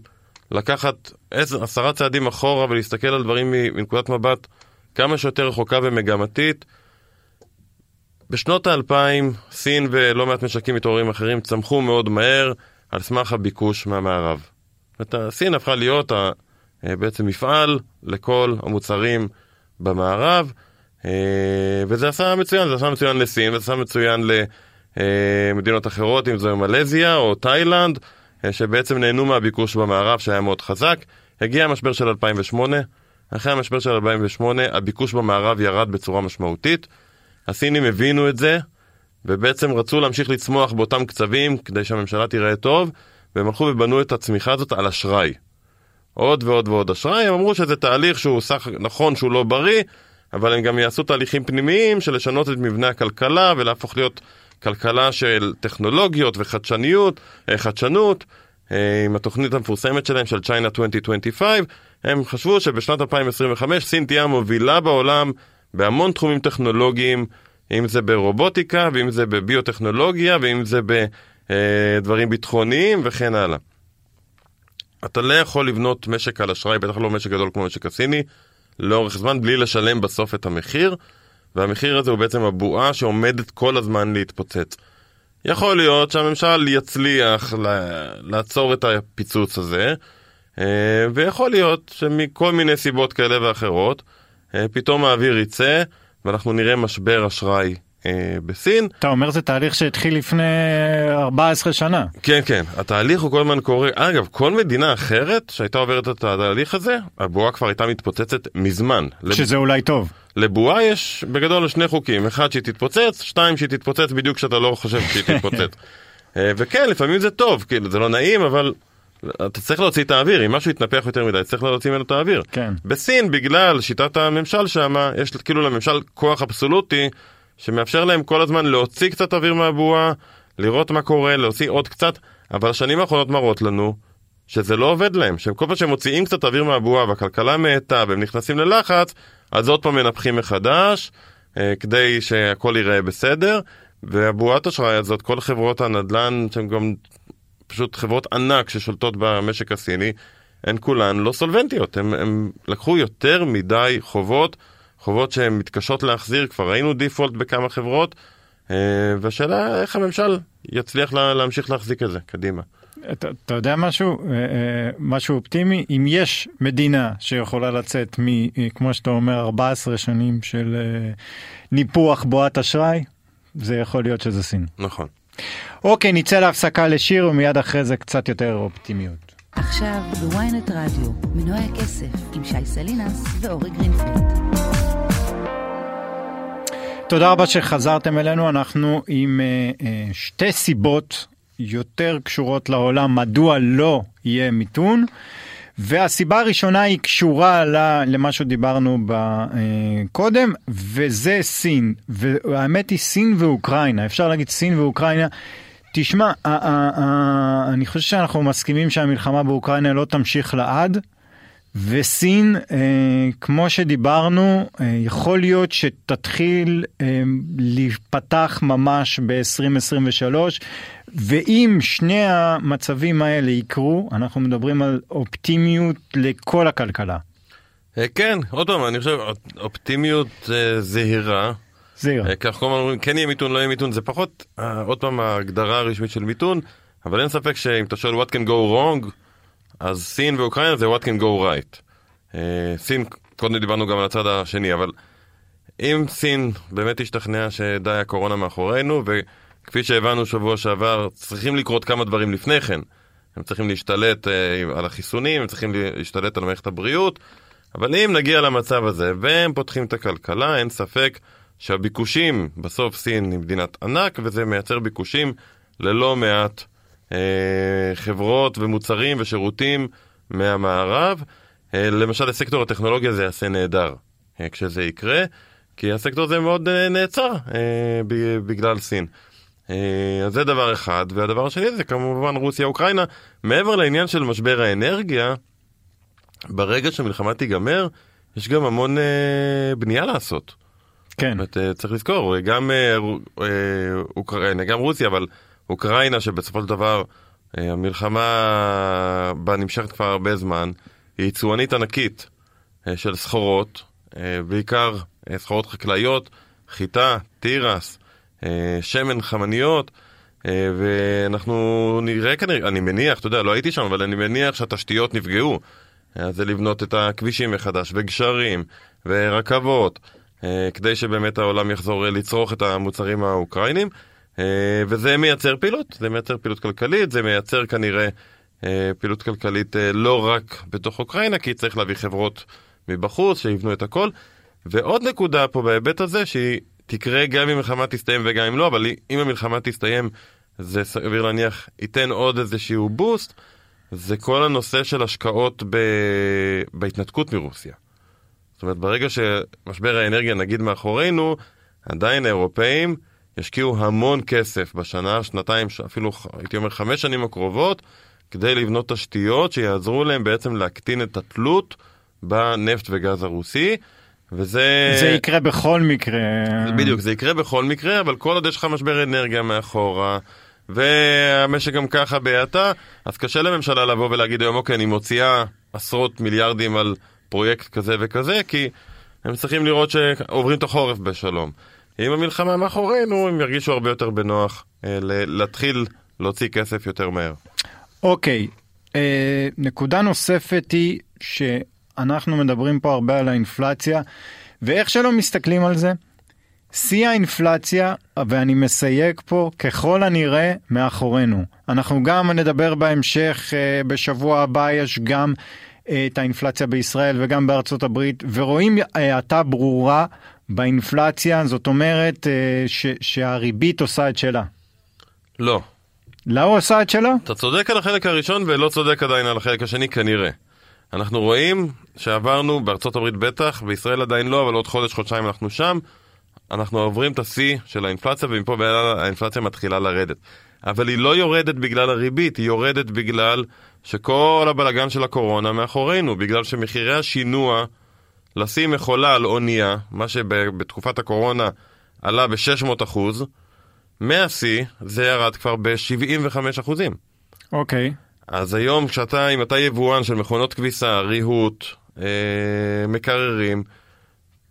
לקחת עשר, עשרה צעדים אחורה ולהסתכל על דברים מנקודת מבט כמה שיותר רחוקה ומגמתית. בשנות האלפיים, סין ולא מעט משקים מתעוררים אחרים צמחו מאוד מהר על סמך הביקוש מהמערב. זאת אומרת, סין הפכה להיות ה- אה, בעצם מפעל לכל המוצרים במערב, אה, וזה עשה מצוין, זה עשה מצוין לסין, וזה עשה מצוין למדינות אחרות, אם זו מלזיה או תאילנד, אה, שבעצם נהנו מהביקוש במערב שהיה מאוד חזק. הגיע המשבר של 2008, אחרי המשבר של 2008 הביקוש במערב ירד בצורה משמעותית. הסינים הבינו את זה, ובעצם רצו להמשיך לצמוח באותם קצבים כדי שהממשלה תיראה טוב, והם הלכו ובנו את הצמיחה הזאת על אשראי. עוד ועוד ועוד אשראי, הם אמרו שזה תהליך שהוא סך נכון שהוא לא בריא, אבל הם גם יעשו תהליכים פנימיים של לשנות את מבנה הכלכלה ולהפוך להיות כלכלה של טכנולוגיות וחדשניות, אה, חדשנות. אה, עם התוכנית המפורסמת שלהם של China 2025, הם חשבו שבשנת 2025 סין תהיה המובילה בעולם בהמון תחומים טכנולוגיים, אם זה ברובוטיקה, ואם זה בביוטכנולוגיה, ואם זה בדברים ביטחוניים וכן הלאה. אתה לא יכול לבנות משק על אשראי, בטח לא משק גדול כמו המשק הסיני, לאורך זמן בלי לשלם בסוף את המחיר, והמחיר הזה הוא בעצם הבועה שעומדת כל הזמן להתפוצץ. יכול להיות שהממשל יצליח לעצור את הפיצוץ הזה, אה, ויכול להיות שמכל מיני סיבות כאלה ואחרות, אה, פתאום האוויר יצא ואנחנו נראה משבר אשראי אה, בסין. אתה אומר זה תהליך שהתחיל לפני 14 שנה. כן, כן, התהליך הוא כל הזמן קורה. אגב, כל מדינה אחרת שהייתה עוברת את התהליך הזה, הבועה כבר הייתה מתפוצצת מזמן. שזה לב... אולי טוב. לבועה יש בגדול שני חוקים, אחד שהיא תתפוצץ, שתיים שהיא תתפוצץ בדיוק כשאתה לא חושב שהיא תתפוצץ. אה, וכן, לפעמים זה טוב, כאילו זה לא נעים, אבל אתה צריך להוציא את האוויר, אם משהו יתנפח יותר מדי, צריך להוציא ממנו את האוויר. כן. בסין, בגלל שיטת הממשל שם, יש כאילו לממשל כוח אבסולוטי, שמאפשר להם כל הזמן להוציא קצת אוויר מהבועה, לראות מה קורה, להוציא עוד קצת, אבל השנים האחרונות מראות לנו שזה לא עובד להם, שכל פעם שהם מוציאים קצת אוויר מהבועה והכלכלה מאטה והם נכנסים ללחץ, אז עוד פעם מנפחים מחדש, אה, כדי שהכל ייראה בסדר, והבועת אשראי הזאת, כל חברות הנדל"ן, שהן גם פשוט חברות ענק ששולטות במשק הסיני, הן כולן לא סולבנטיות, הם לקחו יותר מדי חובות. חובות שהן מתקשות להחזיר, כבר ראינו דיפולט בכמה חברות, אה, והשאלה איך הממשל יצליח לה, להמשיך להחזיק את זה קדימה. אתה, אתה יודע משהו, אה, אה, משהו אופטימי, אם יש מדינה שיכולה לצאת מ, כמו שאתה אומר, 14 שנים של ניפוח בועת אשראי, זה יכול להיות שזה סין. נכון. אוקיי, נצא להפסקה לשיר ומיד אחרי זה קצת יותר אופטימיות. עכשיו בוויינט רדיו, מנועי הכסף, עם שי סלינס ואורי גרינפלד. תודה רבה שחזרתם אלינו, אנחנו עם אה, אה, שתי סיבות יותר קשורות לעולם מדוע לא יהיה מיתון. והסיבה הראשונה היא קשורה למה שדיברנו uh, קודם, וזה סין. והאמת היא סין ואוקראינה, אפשר להגיד סין ואוקראינה. תשמע, אני חושב שאנחנו מסכימים שהמלחמה באוקראינה לא תמשיך לעד. וסין, אה, כמו שדיברנו, אה, יכול להיות שתתחיל אה, להיפתח ממש ב-2023, ואם שני המצבים האלה יקרו, אנחנו מדברים על אופטימיות לכל הכלכלה. אה, כן, עוד פעם, אני חושב, אופטימיות אה, זהירה. זהירה. אה, כך כל הזמן אומרים, כן יהיה מיתון, לא יהיה מיתון, זה פחות, אה, עוד פעם, ההגדרה הרשמית של מיתון, אבל אין ספק שאם אתה שואל what can go wrong, אז סין ואוקראינה זה what can go right. Uh, סין, קודם דיברנו גם על הצד השני, אבל אם סין באמת תשתכנע שדי הקורונה מאחורינו, וכפי שהבנו שבוע שעבר, צריכים לקרות כמה דברים לפני כן. הם צריכים להשתלט uh, על החיסונים, הם צריכים להשתלט על מערכת הבריאות, אבל אם נגיע למצב הזה והם פותחים את הכלכלה, אין ספק שהביקושים, בסוף סין היא מדינת ענק, וזה מייצר ביקושים ללא מעט חברות ומוצרים ושירותים מהמערב. אה, למשל, לסקטור הטכנולוגיה זה יעשה נהדר אה, כשזה יקרה, כי הסקטור הזה מאוד אה, נעצר אה, בגלל סין. אה, אז זה דבר אחד, והדבר השני זה כמובן רוסיה-אוקראינה. מעבר לעניין של משבר האנרגיה, ברגע שהמלחמה תיגמר, יש גם המון אה, בנייה לעשות. כן. זאת אומרת, צריך לזכור, גם אה, אה, אוקראינה, גם רוסיה, אבל אוקראינה, שבסופו של דבר אה, המלחמה בה נמשכת כבר הרבה זמן, היא יצואנית ענקית של סחורות, בעיקר סחורות חקלאיות, חיטה, תירס, שמן חמניות, ואנחנו נראה כנראה, אני מניח, אתה יודע, לא הייתי שם, אבל אני מניח שהתשתיות נפגעו. זה לבנות את הכבישים מחדש, וגשרים, ורכבות. אה, כדי שבאמת העולם יחזור לצרוך את המוצרים האוקראינים. אה, וזה מייצר פעילות, זה מייצר פעילות כלכלית, זה מייצר כנראה אה, פעילות כלכלית לא רק בתוך אוקראינה, כי צריך להביא חברות מבחוץ שיבנו את הכל. ועוד נקודה פה בהיבט הזה, שהיא תקרה גם אם המלחמה תסתיים וגם אם לא, אבל אם המלחמה תסתיים, זה סביר להניח ייתן עוד איזשהו בוסט, זה כל הנושא של השקעות ב... בהתנתקות מרוסיה. זאת אומרת, ברגע שמשבר האנרגיה נגיד מאחורינו, עדיין האירופאים ישקיעו המון כסף בשנה, שנתיים, אפילו הייתי אומר חמש שנים הקרובות, כדי לבנות תשתיות שיעזרו להם בעצם להקטין את התלות בנפט וגז הרוסי. וזה... זה יקרה בכל מקרה. בדיוק, זה יקרה בכל מקרה, אבל כל עוד יש לך משבר אנרגיה מאחורה, והמשק גם ככה בהאטה, אז קשה לממשלה לבוא ולהגיד היום, אוקיי, אני מוציאה עשרות מיליארדים על פרויקט כזה וכזה, כי הם צריכים לראות שעוברים את החורף בשלום. אם המלחמה מאחורינו, הם ירגישו הרבה יותר בנוח אה, להתחיל להוציא כסף יותר מהר. אוקיי, אה, נקודה נוספת היא שאנחנו מדברים פה הרבה על האינפלציה, ואיך שלא מסתכלים על זה, שיא האינפלציה, ואני מסייג פה, ככל הנראה מאחורינו. אנחנו גם נדבר בהמשך, אה, בשבוע הבא יש גם אה, את האינפלציה בישראל וגם בארצות הברית, ורואים אה, האטה ברורה באינפלציה, זאת אומרת אה, ש, שהריבית עושה את שלה. לא. לא הוא עושה את שלו? אתה צודק על החלק הראשון ולא צודק עדיין על החלק השני כנראה. אנחנו רואים שעברנו בארצות הברית בטח, בישראל עדיין לא, אבל עוד חודש, חודשיים אנחנו שם. אנחנו עוברים את השיא של האינפלציה ומפה ואילך האינפלציה מתחילה לרדת. אבל היא לא יורדת בגלל הריבית, היא יורדת בגלל שכל הבלגן של הקורונה מאחורינו, בגלל שמחירי השינוע לשים מכולה על אונייה, מה שבתקופת הקורונה עלה ב-600 אחוז, מהשיא זה ירד כבר ב-75 אחוזים. אוקיי. אז היום כשאתה, אם אתה יבואן של מכונות כביסה, ריהוט, אה, מקררים,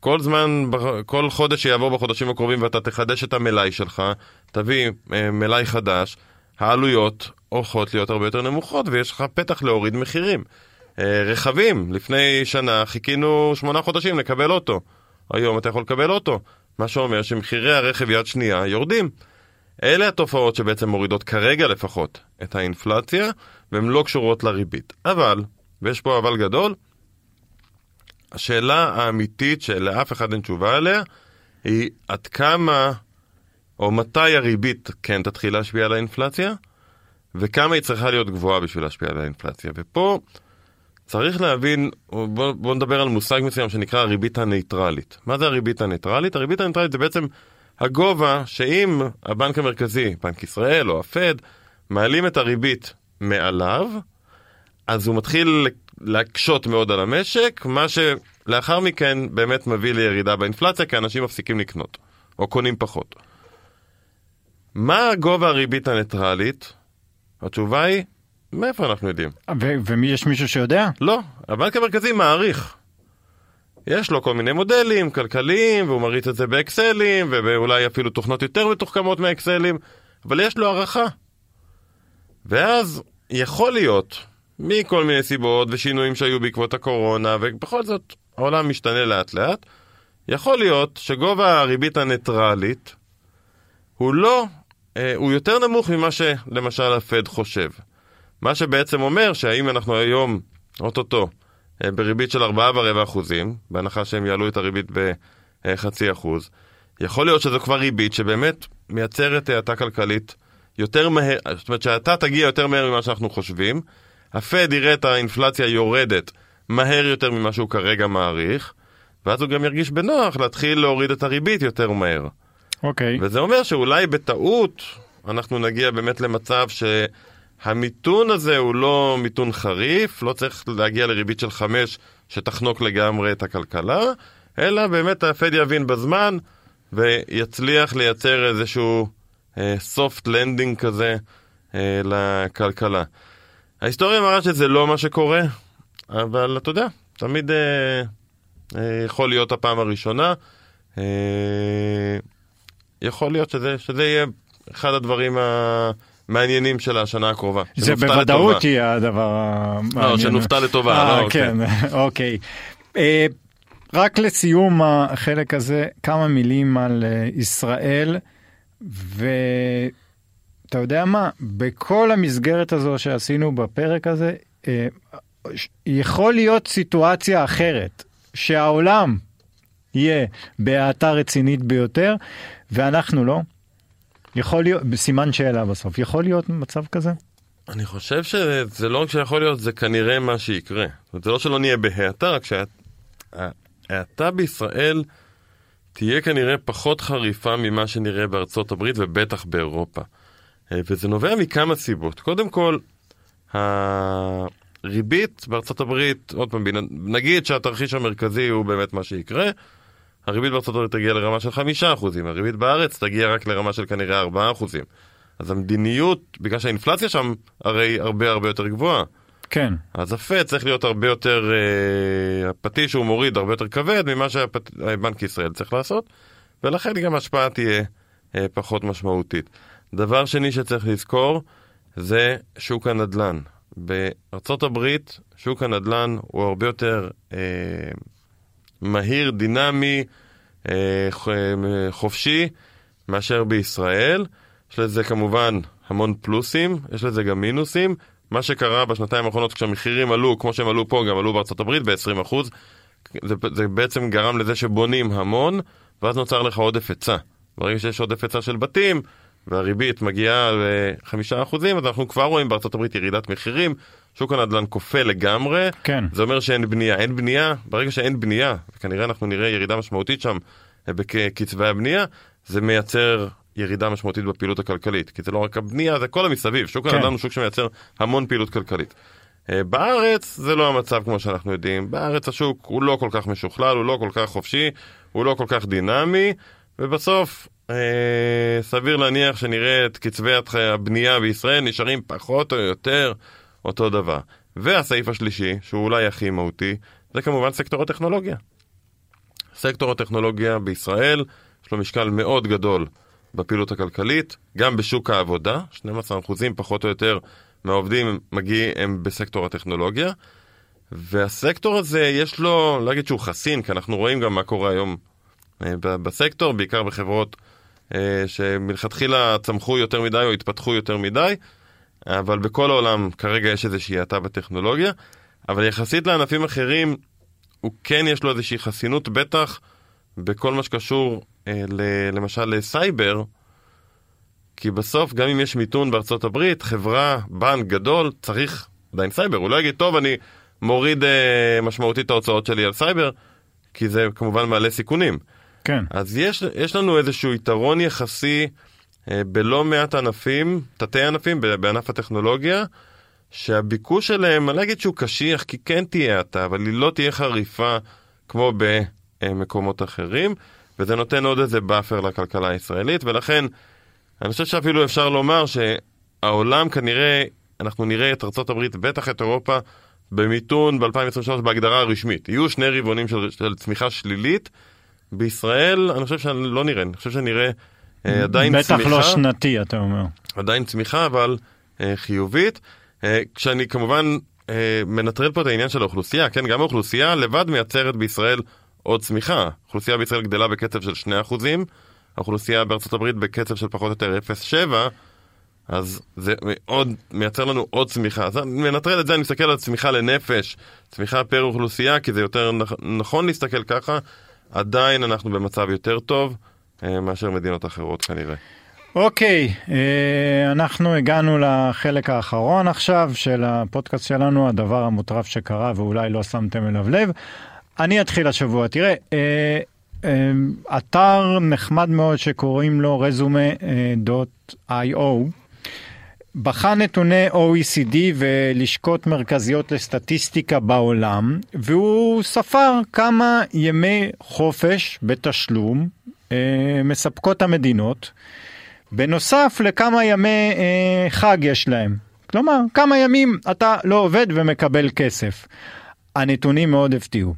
כל זמן, כל חודש שיעבור בחודשים הקרובים ואתה תחדש את המלאי שלך, תביא אה, מלאי חדש, העלויות הולכות להיות הרבה יותר נמוכות ויש לך פתח להוריד מחירים. אה, רכבים, לפני שנה חיכינו שמונה חודשים לקבל אוטו. היום אתה יכול לקבל אוטו, מה שאומר שמחירי הרכב יד שנייה יורדים. אלה התופעות שבעצם מורידות כרגע לפחות את האינפלציה, והן לא קשורות לריבית. אבל, ויש פה אבל גדול, השאלה האמיתית שלאף אחד אין תשובה עליה, היא עד כמה או מתי הריבית כן תתחיל להשפיע על האינפלציה, וכמה היא צריכה להיות גבוהה בשביל להשפיע על האינפלציה. ופה צריך להבין, בואו בוא נדבר על מושג מסוים שנקרא הריבית הניטרלית. מה זה הריבית הניטרלית? הריבית הניטרלית זה בעצם הגובה שאם הבנק המרכזי, בנק ישראל או הפד, מעלים את הריבית מעליו, אז הוא מתחיל להקשות מאוד על המשק, מה שלאחר מכן באמת מביא לירידה באינפלציה, כי אנשים מפסיקים לקנות, או קונים פחות. מה גובה הריבית הניטרלית? התשובה היא, מאיפה אנחנו יודעים? ומי יש מישהו שיודע? לא, הבנק המרכזי מעריך. יש לו כל מיני מודלים כלכליים, והוא מריץ את זה באקסלים, ואולי אפילו תוכנות יותר מתוחכמות מהאקסלים, אבל יש לו הערכה. ואז יכול להיות, מכל מיני סיבות ושינויים שהיו בעקבות הקורונה, ובכל זאת העולם משתנה לאט לאט, יכול להיות שגובה הריבית הניטרלית הוא לא, אה, הוא יותר נמוך ממה שלמשל הפד חושב. מה שבעצם אומר שהאם אנחנו היום, אוטוטו, אה, בריבית של 4.25 אחוזים, בהנחה שהם יעלו את הריבית בחצי אחוז, יכול להיות שזו כבר ריבית שבאמת מייצרת האטה כלכלית יותר מהר, זאת אומרת שהאטה תגיע יותר מהר ממה שאנחנו חושבים, הפד יראה את האינפלציה יורדת מהר יותר ממה שהוא כרגע מעריך, ואז הוא גם ירגיש בנוח להתחיל להוריד את הריבית יותר מהר. אוקיי. וזה אומר שאולי בטעות אנחנו נגיע באמת למצב שהמיתון הזה הוא לא מיתון חריף, לא צריך להגיע לריבית של חמש שתחנוק לגמרי את הכלכלה, אלא באמת הפד יבין בזמן ויצליח לייצר איזשהו אה, soft landing כזה אה, לכלכלה. ההיסטוריה מראה שזה לא מה שקורה, אבל אתה יודע, תמיד אה, אה, יכול להיות הפעם הראשונה. אה, יכול להיות שזה, שזה יהיה אחד הדברים המעניינים של השנה הקרובה. זה בוודאות לטובה. יהיה הדבר המעניין. לא, שנופתע לטובה, אה, לא, כן, אוקיי. אה, רק לסיום החלק הזה, כמה מילים על אה, ישראל, ואתה יודע מה, בכל המסגרת הזו שעשינו בפרק הזה, אה, יכול להיות סיטואציה אחרת, שהעולם יהיה בהאטה רצינית ביותר, ואנחנו לא. יכול להיות, בסימן שאלה בסוף, יכול להיות מצב כזה? אני חושב שזה לא רק שיכול להיות, זה כנראה מה שיקרה. זה לא שלא נהיה בהאטה, רק שההאטה בישראל תהיה כנראה פחות חריפה ממה שנראה בארצות הברית ובטח באירופה. אה, וזה נובע מכמה סיבות. קודם כל, הריבית בארצות הברית, עוד פעם, נגיד שהתרחיש המרכזי הוא באמת מה שיקרה, הריבית בארצות הברית תגיע לרמה של חמישה אחוזים, הריבית בארץ תגיע רק לרמה של כנראה ארבעה אחוזים. אז המדיניות, בגלל שהאינפלציה שם הרי הרבה הרבה יותר גבוהה. כן. אז הפד צריך להיות הרבה יותר, אה, הפטיש שהוא מוריד הרבה יותר כבד ממה שבנק ישראל צריך לעשות, ולכן גם ההשפעה תהיה אה, פחות משמעותית. דבר שני שצריך לזכור זה שוק הנדל"ן. בארצות הברית שוק הנדל"ן הוא הרבה יותר אה, מהיר, דינמי, אה, חופשי, מאשר בישראל. יש לזה כמובן המון פלוסים, יש לזה גם מינוסים. מה שקרה בשנתיים האחרונות כשהמחירים עלו, כמו שהם עלו פה, גם עלו בארצות הברית ב-20%, זה, זה בעצם גרם לזה שבונים המון, ואז נוצר לך עודף היצע. ברגע שיש עודף היצע של בתים, והריבית מגיעה ל-5%, אז אנחנו כבר רואים בארצות הברית ירידת מחירים, שוק הנדל"ן כופה לגמרי, כן. זה אומר שאין בנייה. אין בנייה, ברגע שאין בנייה, וכנראה אנחנו נראה ירידה משמעותית שם בקצבי הבנייה, זה מייצר ירידה משמעותית בפעילות הכלכלית, כי זה לא רק הבנייה, זה כל המסביב, שוק כן. הנדל"ן הוא שוק שמייצר המון פעילות כלכלית. אה, בארץ זה לא המצב כמו שאנחנו יודעים, בארץ השוק הוא לא כל כך משוכלל, הוא לא כל כך חופשי, הוא לא כל כך דינמי, ובסוף אה, סביר להניח שנראה את קצבי הבנייה בישראל נשארים פחות או יותר אותו דבר. והסעיף השלישי, שהוא אולי הכי מהותי, זה כמובן סקטור הטכנולוגיה. סקטור הטכנולוגיה בישראל יש לו משקל מאוד גדול בפעילות הכלכלית, גם בשוק העבודה, 12% פחות או יותר מהעובדים מגיעים הם בסקטור הטכנולוגיה, והסקטור הזה יש לו, לא אגיד שהוא חסין, כי אנחנו רואים גם מה קורה היום אה, בסקטור, בעיקר בחברות אה, שמלכתחילה צמחו יותר מדי או התפתחו יותר מדי, אבל בכל העולם כרגע יש איזושהי האטה בטכנולוגיה, אבל יחסית לענפים אחרים, הוא כן יש לו איזושהי חסינות, בטח בכל מה שקשור אה, ל, למשל לסייבר, כי בסוף גם אם יש מיתון בארצות הברית, חברה, בנק גדול, צריך עדיין סייבר. הוא לא יגיד, טוב, אני מוריד אה, משמעותית את ההוצאות שלי על סייבר, כי זה כמובן מעלה סיכונים. כן. אז יש, יש לנו איזשהו יתרון יחסי בלא מעט ענפים, תתי ענפים בענף הטכנולוגיה, שהביקוש שלהם, אני לא אגיד שהוא קשיח, כי כן תהיה האטה, אבל היא לא תהיה חריפה כמו במקומות אחרים, וזה נותן עוד איזה buffer לכלכלה הישראלית, ולכן אני חושב שאפילו אפשר לומר שהעולם כנראה, אנחנו נראה את ארה"ב, בטח את אירופה, במיתון ב-2023 בהגדרה הרשמית. יהיו שני רבעונים של, של צמיחה שלילית. בישראל, אני חושב שלא נראה, אני חושב שנראה אה, עדיין בטח צמיחה. בטח לא שנתי, אתה אומר. עדיין צמיחה, אבל אה, חיובית. אה, כשאני כמובן אה, מנטרל פה את העניין של האוכלוסייה, כן, גם האוכלוסייה לבד מייצרת בישראל עוד צמיחה. האוכלוסייה בישראל גדלה בקצב של 2%, האוכלוסייה בארצות הברית בקצב של פחות או יותר 0.7, אז זה מאוד מייצר לנו עוד צמיחה. אז אני מנטרל את זה, אני מסתכל על צמיחה לנפש, צמיחה פר אוכלוסייה, כי זה יותר נכון להסתכל ככה. עדיין אנחנו במצב יותר טוב אה, מאשר מדינות אחרות כנראה. אוקיי, אה, אנחנו הגענו לחלק האחרון עכשיו של הפודקאסט שלנו, הדבר המוטרף שקרה ואולי לא שמתם אליו לב. אני אתחיל השבוע, תראה, אה, אתר נחמד מאוד שקוראים לו resume.io בחן נתוני OECD ולשכות מרכזיות לסטטיסטיקה בעולם, והוא ספר כמה ימי חופש בתשלום אה, מספקות המדינות, בנוסף לכמה ימי אה, חג יש להם. כלומר, כמה ימים אתה לא עובד ומקבל כסף. הנתונים מאוד הפתיעו.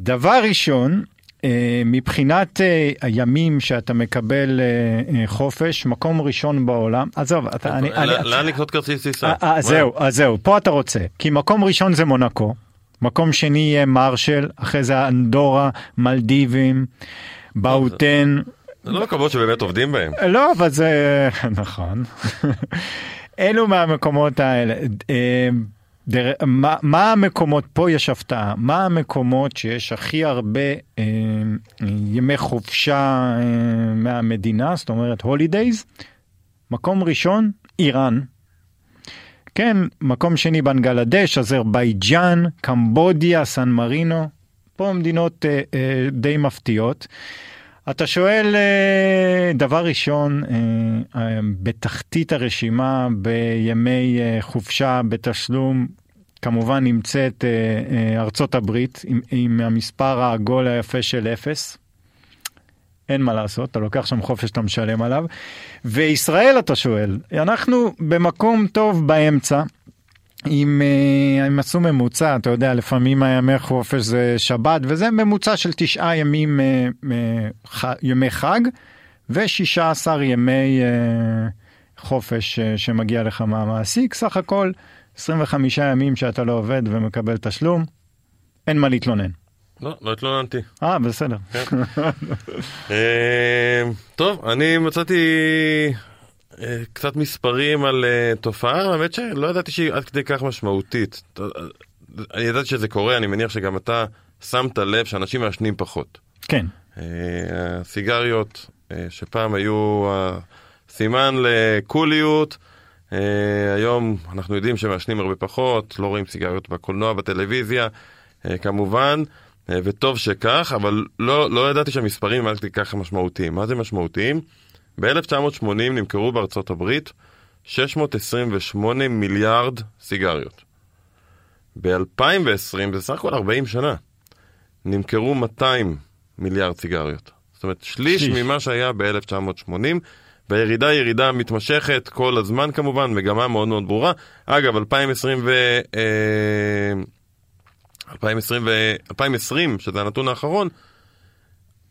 דבר ראשון, אה, מבחינת אה, הימים שאתה מקבל אה, חופש, מקום ראשון בעולם, עזוב, אתה. לאן לקנות כרטיס טיסה? זהו, אז זהו, פה אתה רוצה, כי מקום ראשון זה מונקו, מקום שני יהיה מרשל, אחרי זה אנדורה, מלדיבים, באוטן. זה לא מקומות שבאמת עובדים בהם. לא, אבל זה נכון. אלו מהמקומות האלה. דר... מה, מה המקומות, פה יש הפתעה, מה המקומות שיש הכי הרבה אה, ימי חופשה אה, מהמדינה, זאת אומרת הולידייז, מקום ראשון, איראן. כן, מקום שני בנגלדש, אזרבייג'אן, קמבודיה, סן מרינו, פה מדינות אה, אה, די מפתיעות. אתה שואל, אה, דבר ראשון, אה, אה, בתחתית הרשימה בימי חופשה בתשלום, כמובן נמצאת ארצות הברית עם, עם המספר העגול היפה של אפס. אין מה לעשות, אתה לוקח שם חופש, אתה משלם עליו. וישראל, אתה שואל, אנחנו במקום טוב באמצע. אם אה, הם עשו ממוצע, אתה יודע, לפעמים הימי חופש זה שבת, וזה ממוצע של תשעה ימים, אה, אה, ימי חג, ו-16 ימי חופש שמגיע לך מהמעסיק, סך הכל 25 ימים שאתה לא עובד ומקבל תשלום, אין מה להתלונן. לא, לא התלוננתי. אה, בסדר. כן. טוב, אני מצאתי קצת מספרים על uh, תופעה, האמת שלא ידעתי שהיא עד כדי כך משמעותית. אני ידעתי שזה קורה, אני מניח שגם אתה שמת לב שאנשים מעשנים פחות. כן. הסיגריות, שפעם היו סימן לקוליות, היום אנחנו יודעים שמעשנים הרבה פחות, לא רואים סיגריות בקולנוע, בטלוויזיה, כמובן. וטוב שכך, אבל לא, לא ידעתי שהמספרים עד כדי כך משמעותיים. מה זה משמעותיים? ב-1980 נמכרו בארצות הברית 628 מיליארד סיגריות. ב-2020, זה סך הכל 40 שנה, נמכרו 200 מיליארד סיגריות. זאת אומרת, שליש, שליש. ממה שהיה ב-1980, והירידה היא ירידה מתמשכת כל הזמן כמובן, מגמה מאוד מאוד ברורה. אגב, 2020 ו... 2020, ו... 2020, שזה הנתון האחרון,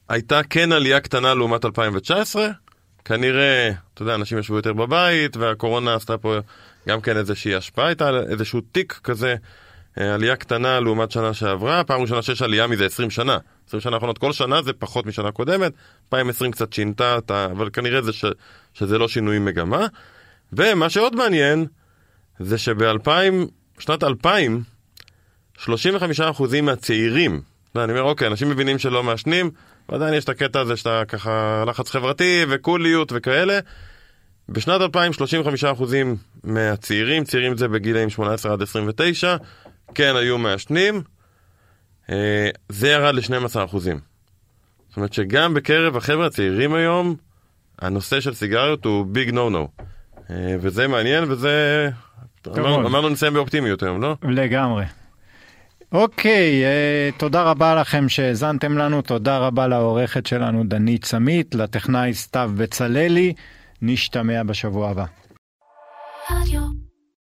הייתה כן עלייה קטנה לעומת 2019, כנראה, אתה יודע, אנשים ישבו יותר בבית, והקורונה עשתה פה גם כן איזושהי השפעה, הייתה איזשהו תיק כזה, אה, עלייה קטנה לעומת שנה שעברה, פעם ראשונה שיש עלייה מזה 20 שנה. 20 שנה האחרונות, כל שנה זה פחות משנה קודמת, 2020 קצת שינתה, אבל כנראה זה ש, שזה לא שינוי מגמה. ומה שעוד מעניין, זה שב-2000, שנת 2000, 35% מהצעירים, אני אומר, אוקיי, אנשים מבינים שלא מעשנים, ועדיין יש את הקטע הזה שאתה ככה לחץ חברתי וקוליות וכאלה. בשנת 2000 35% מהצעירים, צעירים זה בגילאים 18 עד 29, כן היו מעשנים, אה, זה ירד ל-12%. זאת אומרת שגם בקרב החבר'ה הצעירים היום, הנושא של סיגריות הוא ביג נו נו. וזה מעניין וזה... אמרנו נסיים באופטימיות היום, לא? לגמרי. אוקיי, uh, תודה רבה לכם שהאזנתם לנו, תודה רבה לעורכת שלנו דנית סמית, לטכנאי סתיו בצללי, נשתמע בשבוע הבא.